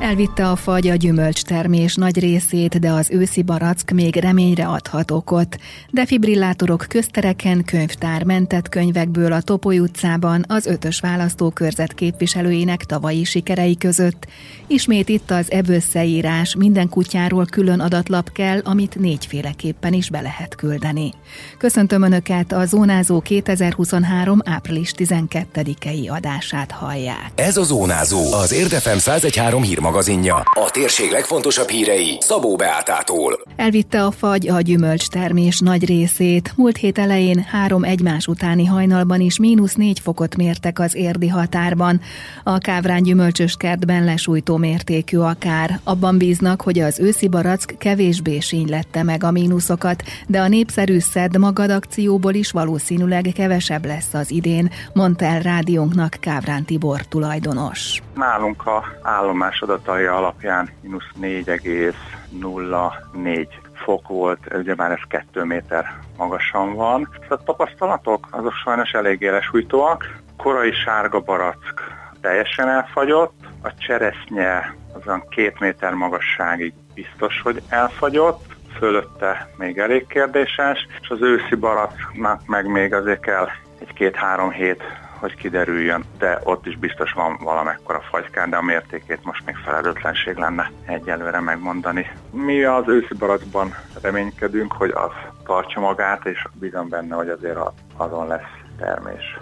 Elvitte a fagy a gyümölcstermés nagy részét, de az őszi barack még reményre adhat okot. Defibrillátorok köztereken, könyvtár mentett könyvekből a Topoly utcában az ötös választókörzet képviselőinek tavalyi sikerei között. Ismét itt az ebb összeírás, minden kutyáról külön adatlap kell, amit négyféleképpen is be lehet küldeni. Köszöntöm Önöket, a Zónázó 2023. április 12-i adását hallják. Ez a Zónázó, az Érdefem 113 hírmagazinja. A térség legfontosabb hírei Szabó Beátától. Elvitte a fagy a gyümölcstermés nagy részét. Múlt hét elején három egymás utáni hajnalban is mínusz négy fokot mértek az érdi határban. A Kávrán gyümölcsös kertben lesújtó mértékű a kár. Abban bíznak, hogy az őszi barack kevésbé sínylette meg a mínuszokat, de a népszerű Szed magad akcióból is valószínűleg kevesebb lesz az idén, mondta el rádiónknak Kávrán Tibor tulajdonos. Nálunk a állomás adatai alapján mínusz 4,04 fok volt, ugye már ez 2 méter magasan van. A tapasztalatok azok sajnos elég élesújtóak. Korai sárga barack teljesen elfagyott, a cseresznye azon két méter magasságig biztos, hogy elfagyott, fölötte még elég kérdéses, és az őszi baracknak meg még azért kell egy-két-három hét hogy kiderüljön, de ott is biztos van valamekkora fagykán, de a mértékét most még felelőtlenség lenne egyelőre megmondani. Mi az őszi barackban reménykedünk, hogy az tartsa magát, és bízom benne, hogy azért azon lesz termés.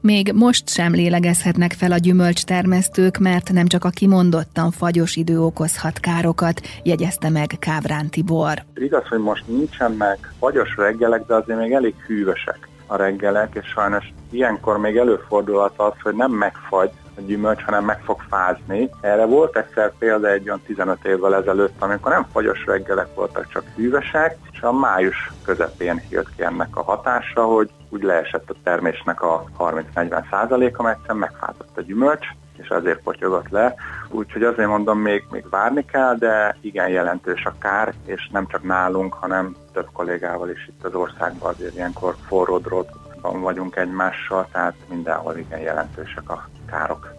Még most sem lélegezhetnek fel a gyümölcstermesztők, mert nem csak a kimondottan fagyos idő okozhat károkat, jegyezte meg Kávrán Tibor. Igaz, hogy most nincsen meg fagyos reggelek, de azért még elég hűvösek a reggelek, és sajnos ilyenkor még előfordulhat az, hogy nem megfagy a gyümölcs, hanem meg fog fázni. Erre volt egyszer példa egy olyan 15 évvel ezelőtt, amikor nem fagyos reggelek voltak, csak hűvösek, és a május közepén jött ki ennek a hatása, hogy úgy leesett a termésnek a 30-40 százaléka, mert egyszerűen megfázott a gyümölcs, és azért potyogott le. Úgyhogy azért mondom, még, még várni kell, de igen jelentős a kár, és nem csak nálunk, hanem több kollégával is itt az országban azért ilyenkor forró drótban vagyunk egymással, tehát mindenhol igen jelentősek a károk.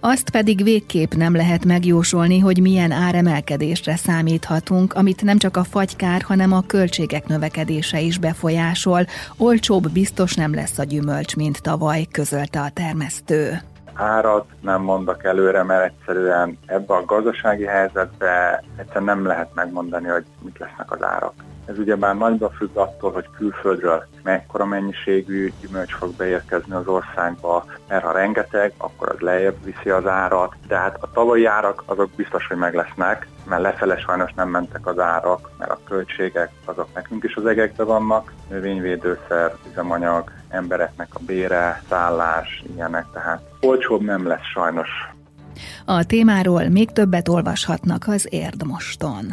Azt pedig végképp nem lehet megjósolni, hogy milyen áremelkedésre számíthatunk, amit nem csak a fagykár, hanem a költségek növekedése is befolyásol. Olcsóbb biztos nem lesz a gyümölcs, mint tavaly, közölte a termesztő árat nem mondok előre, mert egyszerűen ebbe a gazdasági helyzetbe egyszerűen nem lehet megmondani, hogy mit lesznek az árak. Ez ugyebár nagyban függ attól, hogy külföldről mekkora mennyiségű gyümölcs fog beérkezni az országba, mert ha rengeteg, akkor az lejjebb viszi az árat, de hát a tavalyi árak azok biztos, hogy meg lesznek, mert lefele sajnos nem mentek az árak, mert a költségek azok nekünk is az egekbe vannak, növényvédőszer, üzemanyag, embereknek a bére, szállás, ilyenek, tehát olcsóbb nem lesz sajnos. A témáról még többet olvashatnak az Érdmoston.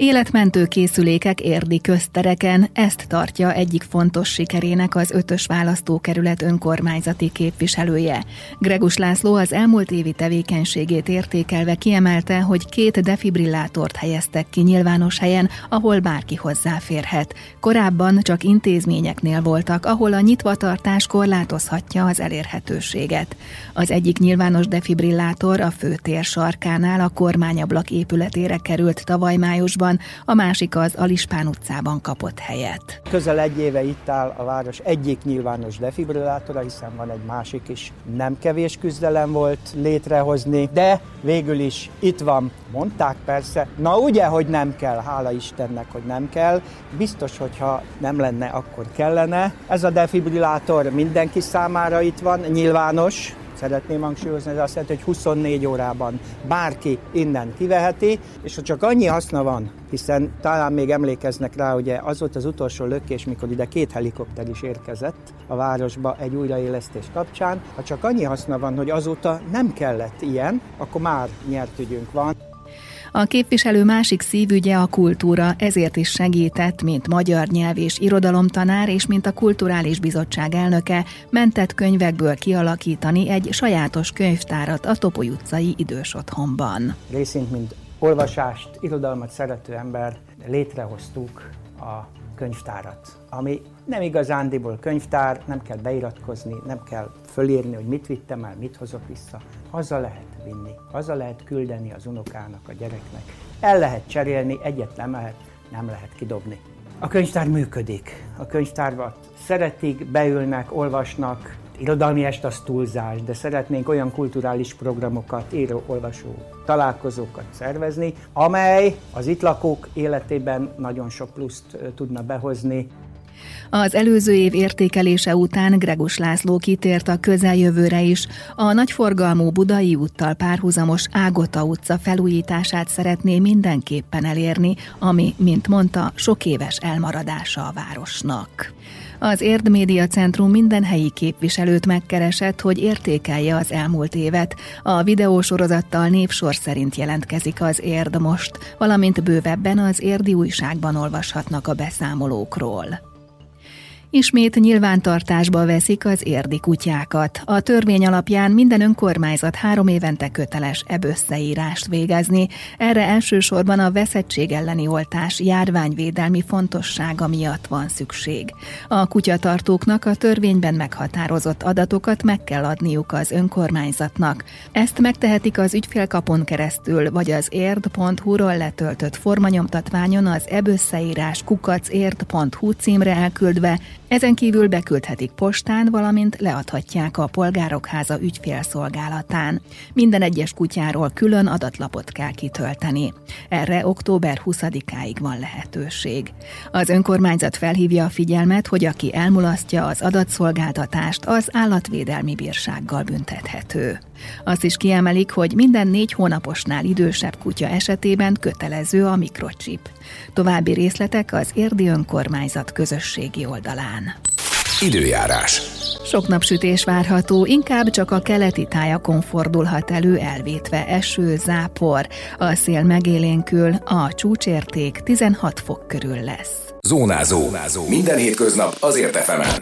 Életmentő készülékek érdi köztereken, ezt tartja egyik fontos sikerének az ötös választókerület önkormányzati képviselője. Gregus László az elmúlt évi tevékenységét értékelve kiemelte, hogy két defibrillátort helyeztek ki nyilvános helyen, ahol bárki hozzáférhet. Korábban csak intézményeknél voltak, ahol a nyitvatartás korlátozhatja az elérhetőséget. Az egyik nyilvános defibrillátor a főtér sarkánál a kormányablak épületére került tavaly májusban, városban, a másik az Alispán utcában kapott helyet. Közel egy éve itt áll a város egyik nyilvános defibrillátora, hiszen van egy másik is. Nem kevés küzdelem volt létrehozni, de végül is itt van. Mondták persze, na ugye, hogy nem kell, hála Istennek, hogy nem kell. Biztos, hogyha nem lenne, akkor kellene. Ez a defibrillátor mindenki számára itt van, nyilvános, szeretném hangsúlyozni, ez azt jelenti, hogy 24 órában bárki innen kiveheti, és ha csak annyi haszna van, hiszen talán még emlékeznek rá, ugye az volt az utolsó lökés, mikor ide két helikopter is érkezett a városba egy újraélesztés kapcsán. Ha csak annyi haszna van, hogy azóta nem kellett ilyen, akkor már nyert ügyünk van. A képviselő másik szívügye a kultúra, ezért is segített, mint magyar nyelv és irodalomtanár, és mint a Kulturális Bizottság elnöke, mentett könyvekből kialakítani egy sajátos könyvtárat a Topoly utcai idős otthonban. Részint, mint olvasást, irodalmat szerető ember létrehoztuk a könyvtárat, ami nem igazándiból könyvtár, nem kell beiratkozni, nem kell fölírni, hogy mit vittem el, mit hozok vissza. Haza lehet vinni, haza lehet küldeni az unokának, a gyereknek. El lehet cserélni, egyet nem lehet, nem lehet kidobni. A könyvtár működik. A könyvtárba szeretik, beülnek, olvasnak, irodalmi est az túlzás, de szeretnénk olyan kulturális programokat, író-olvasó találkozókat szervezni, amely az itt lakók életében nagyon sok pluszt tudna behozni. Az előző év értékelése után Gregus László kitért a közeljövőre is. A nagyforgalmú Budai úttal párhuzamos Ágota utca felújítását szeretné mindenképpen elérni, ami, mint mondta, sok éves elmaradása a városnak. Az Érd Média Centrum minden helyi képviselőt megkeresett, hogy értékelje az elmúlt évet. A videósorozattal névsor szerint jelentkezik az Érd most, valamint bővebben az Érdi újságban olvashatnak a beszámolókról. Ismét nyilvántartásba veszik az érdi kutyákat. A törvény alapján minden önkormányzat három évente köteles ebb összeírást végezni. Erre elsősorban a veszettség elleni oltás járványvédelmi fontossága miatt van szükség. A kutyatartóknak a törvényben meghatározott adatokat meg kell adniuk az önkormányzatnak. Ezt megtehetik az ügyfélkapon keresztül, vagy az érd.hu-ról letöltött formanyomtatványon az ebb összeírás kukacérd.hu címre elküldve, ezen kívül beküldhetik postán, valamint leadhatják a Polgárok Háza ügyfélszolgálatán. Minden egyes kutyáról külön adatlapot kell kitölteni. Erre október 20-áig van lehetőség. Az önkormányzat felhívja a figyelmet, hogy aki elmulasztja az adatszolgáltatást, az állatvédelmi bírsággal büntethető. Azt is kiemelik, hogy minden négy hónaposnál idősebb kutya esetében kötelező a mikrocsip. További részletek az Érdi Önkormányzat közösségi oldalán. Időjárás. Sok napsütés várható, inkább csak a keleti tájakon fordulhat elő elvétve eső, zápor. A szél megélénkül, a csúcsérték 16 fok körül lesz. Zónázó. Zónázó. Minden hétköznap azért efemen.